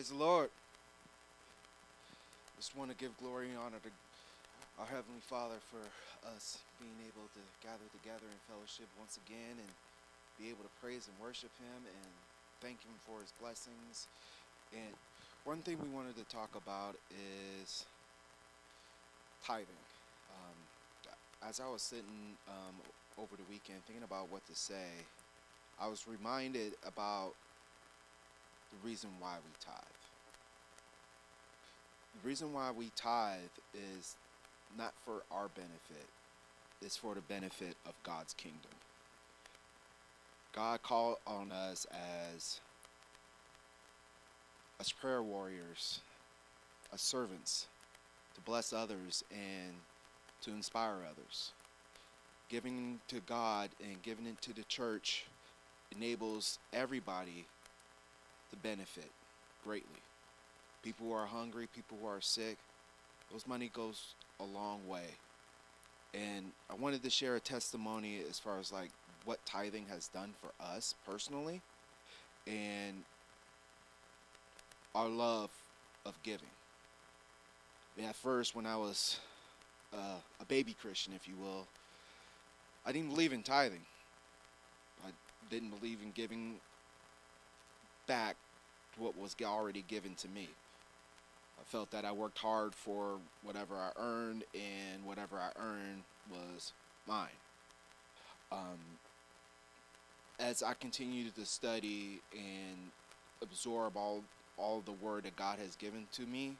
Praise the Lord. Just want to give glory and honor to our Heavenly Father for us being able to gather together in fellowship once again and be able to praise and worship Him and thank Him for His blessings. And one thing we wanted to talk about is tithing. Um, as I was sitting um, over the weekend thinking about what to say, I was reminded about the reason why we tithe. The reason why we tithe is not for our benefit, it's for the benefit of God's kingdom. God called on us as as prayer warriors, as servants, to bless others and to inspire others. Giving to God and giving it to the church enables everybody to benefit greatly. People who are hungry, people who are sick, those money goes a long way. And I wanted to share a testimony as far as like what tithing has done for us personally and our love of giving. And at first, when I was uh, a baby Christian, if you will, I didn't believe in tithing. I didn't believe in giving back what was already given to me. I felt that I worked hard for whatever I earned, and whatever I earned was mine. Um, as I continued to study and absorb all all the word that God has given to me,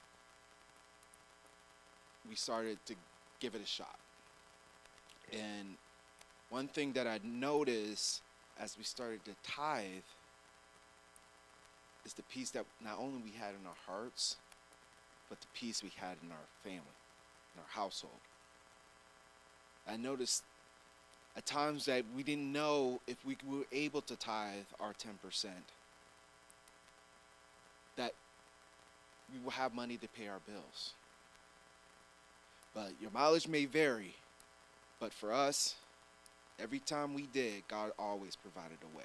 we started to give it a shot. And one thing that I noticed as we started to tithe is the peace that not only we had in our hearts, but the peace we had in our family, in our household. I noticed at times that we didn't know if we were able to tithe our 10%, that we will have money to pay our bills. But your mileage may vary, but for us, every time we did, God always provided a way.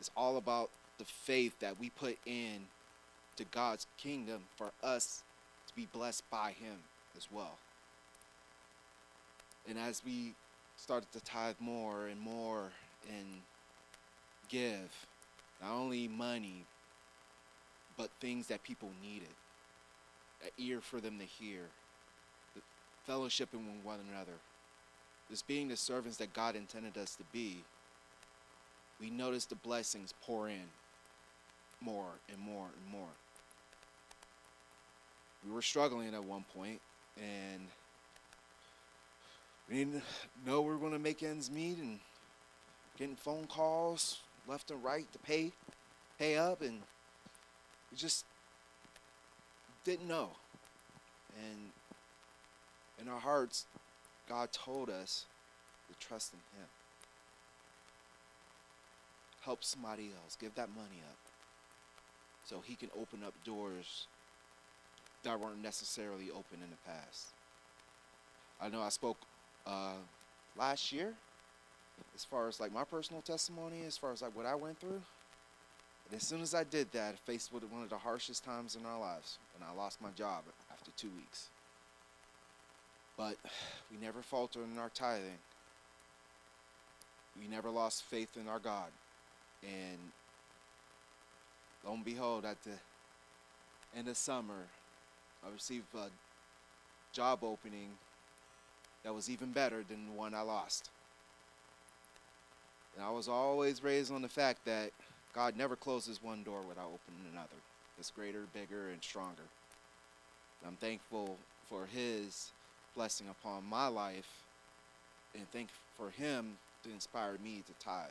It's all about the faith that we put in to God's kingdom for us to be blessed by Him as well. And as we started to tithe more and more and give, not only money, but things that people needed, an ear for them to hear, fellowshipping with one another, just being the servants that God intended us to be we notice the blessings pour in more and more and more. We were struggling at one point, and we didn't know we were going to make ends meet, and getting phone calls left and right to pay, pay up, and we just didn't know. And in our hearts, God told us to trust in Him help somebody else, give that money up so he can open up doors that weren't necessarily open in the past. I know I spoke uh, last year as far as like my personal testimony, as far as like what I went through. And as soon as I did that, faced with one of the harshest times in our lives when I lost my job after two weeks. But we never faltered in our tithing. We never lost faith in our God. And lo and behold, at the end of summer, I received a job opening that was even better than the one I lost. And I was always raised on the fact that God never closes one door without opening another. It's greater, bigger, and stronger. And I'm thankful for His blessing upon my life and thank for Him to inspire me to tithe.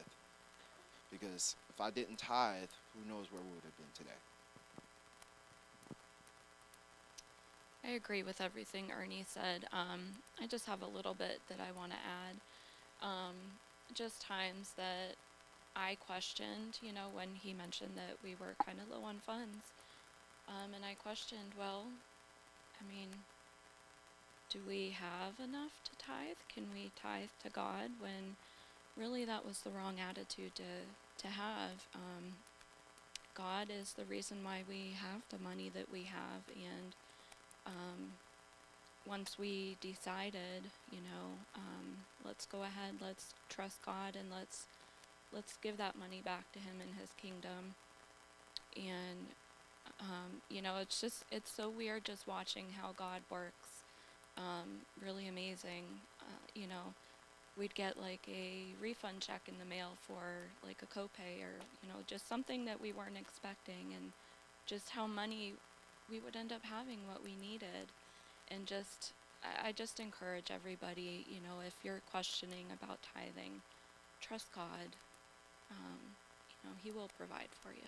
Because if I didn't tithe, who knows where we would have been today. I agree with everything Ernie said. Um, I just have a little bit that I want to add. Um, just times that I questioned, you know, when he mentioned that we were kind of low on funds. Um, and I questioned, well, I mean, do we have enough to tithe? Can we tithe to God when really that was the wrong attitude to to have. Um, God is the reason why we have the money that we have, and um, once we decided, you know, um, let's go ahead, let's trust God, and let's let's give that money back to Him in His kingdom. And um, you know, it's just it's so weird just watching how God works. Um, really amazing. Uh, you know, we'd get like a refund check in the mail for like a copay or you know just something that we weren't expecting, and just how money we would end up having what we needed, and just I, I just encourage everybody. You know, if you're questioning about tithing, trust God. Um, you know, He will provide for you.